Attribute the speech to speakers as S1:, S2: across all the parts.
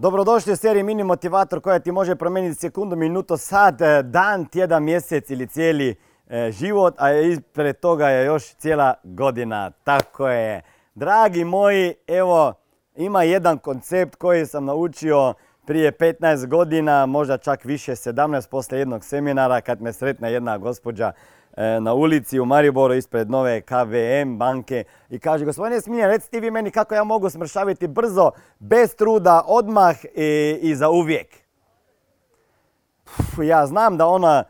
S1: Dobrodošli u seriji Mini Motivator koja ti može promijeniti sekundu, minuto, sat, e, dan, tjedan, mjesec ili cijeli e, život, a ispred toga je još cijela godina. Tako je. Dragi moji, evo, ima jedan koncept koji sam naučio prije 15 godina, možda čak više, 17 poslije jednog seminara kad me sretne jedna gospođa na ulici u Mariboru ispred nove KVM banke i kaže gospodine Smiljan recite vi meni kako ja mogu smršaviti brzo, bez truda, odmah i, i za uvijek. ja znam da ona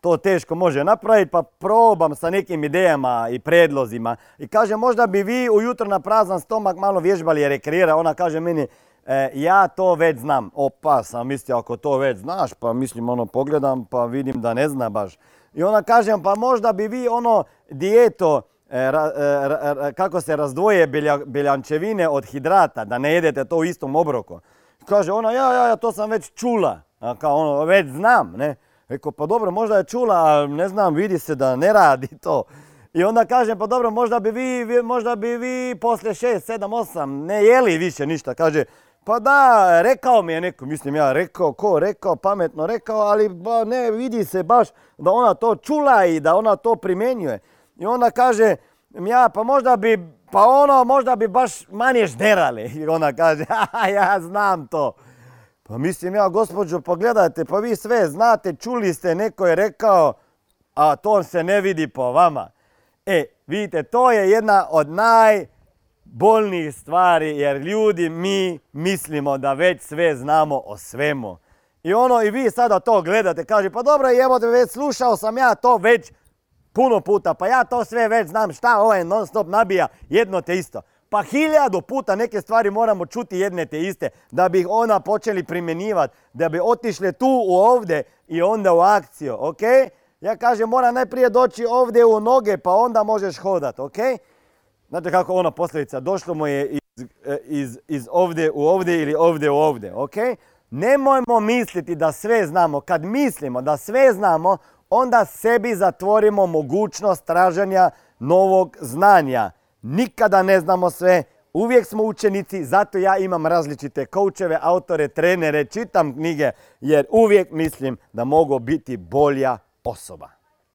S1: to teško može napraviti pa probam sa nekim idejama i predlozima i kaže možda bi vi ujutro na prazan stomak malo vježbali i rekreira. Ona kaže meni e, ja to već znam. Opa, sam mislio ako to već znaš pa mislim ono pogledam pa vidim da ne zna baš. I ona kaže, pa možda bi vi ono dijeto, e, e, kako se razdvoje beljančevine od hidrata, da ne jedete to u istom obroku. Kaže ona, ja, ja, ja, to sam već čula. A kao ono, već znam, ne. Rekao, pa dobro, možda je čula, a ne znam, vidi se da ne radi to. I onda kaže, pa dobro, možda bi vi, možda bi vi poslije šest, sedam, osam ne jeli više ništa. Kaže, pa da, rekao mi je neko, mislim ja rekao, ko rekao, pametno rekao, ali ba, ne vidi se baš da ona to čula i da ona to primjenjuje. I onda kaže, ja pa možda bi, pa ono možda bi baš manje žderali. I ona kaže, ja znam to. Pa mislim ja, gospođo, pogledajte, pa vi sve znate, čuli ste, neko je rekao, a to se ne vidi po vama. E, vidite, to je jedna od naj bolnih stvari jer ljudi mi mislimo da već sve znamo o svemu. I ono i vi sada to gledate, kaže pa dobro evo te već slušao sam ja to već puno puta, pa ja to sve već znam šta ovaj non stop nabija jedno te isto. Pa hiljadu puta neke stvari moramo čuti jedne te iste da bi ih ona počeli primjenjivati, da bi otišle tu u ovdje i onda u akciju, ok? Ja kažem mora najprije doći ovdje u noge pa onda možeš hodat, ok? Znate kako ona posljedica, došlo mu je iz, e, iz, iz ovdje u ovdje ili ovdje u ovdje, ok? Nemojmo misliti da sve znamo. Kad mislimo da sve znamo, onda sebi zatvorimo mogućnost traženja novog znanja. Nikada ne znamo sve, uvijek smo učenici, zato ja imam različite koučeve, autore, trenere, čitam knjige, jer uvijek mislim da mogu biti bolja osoba.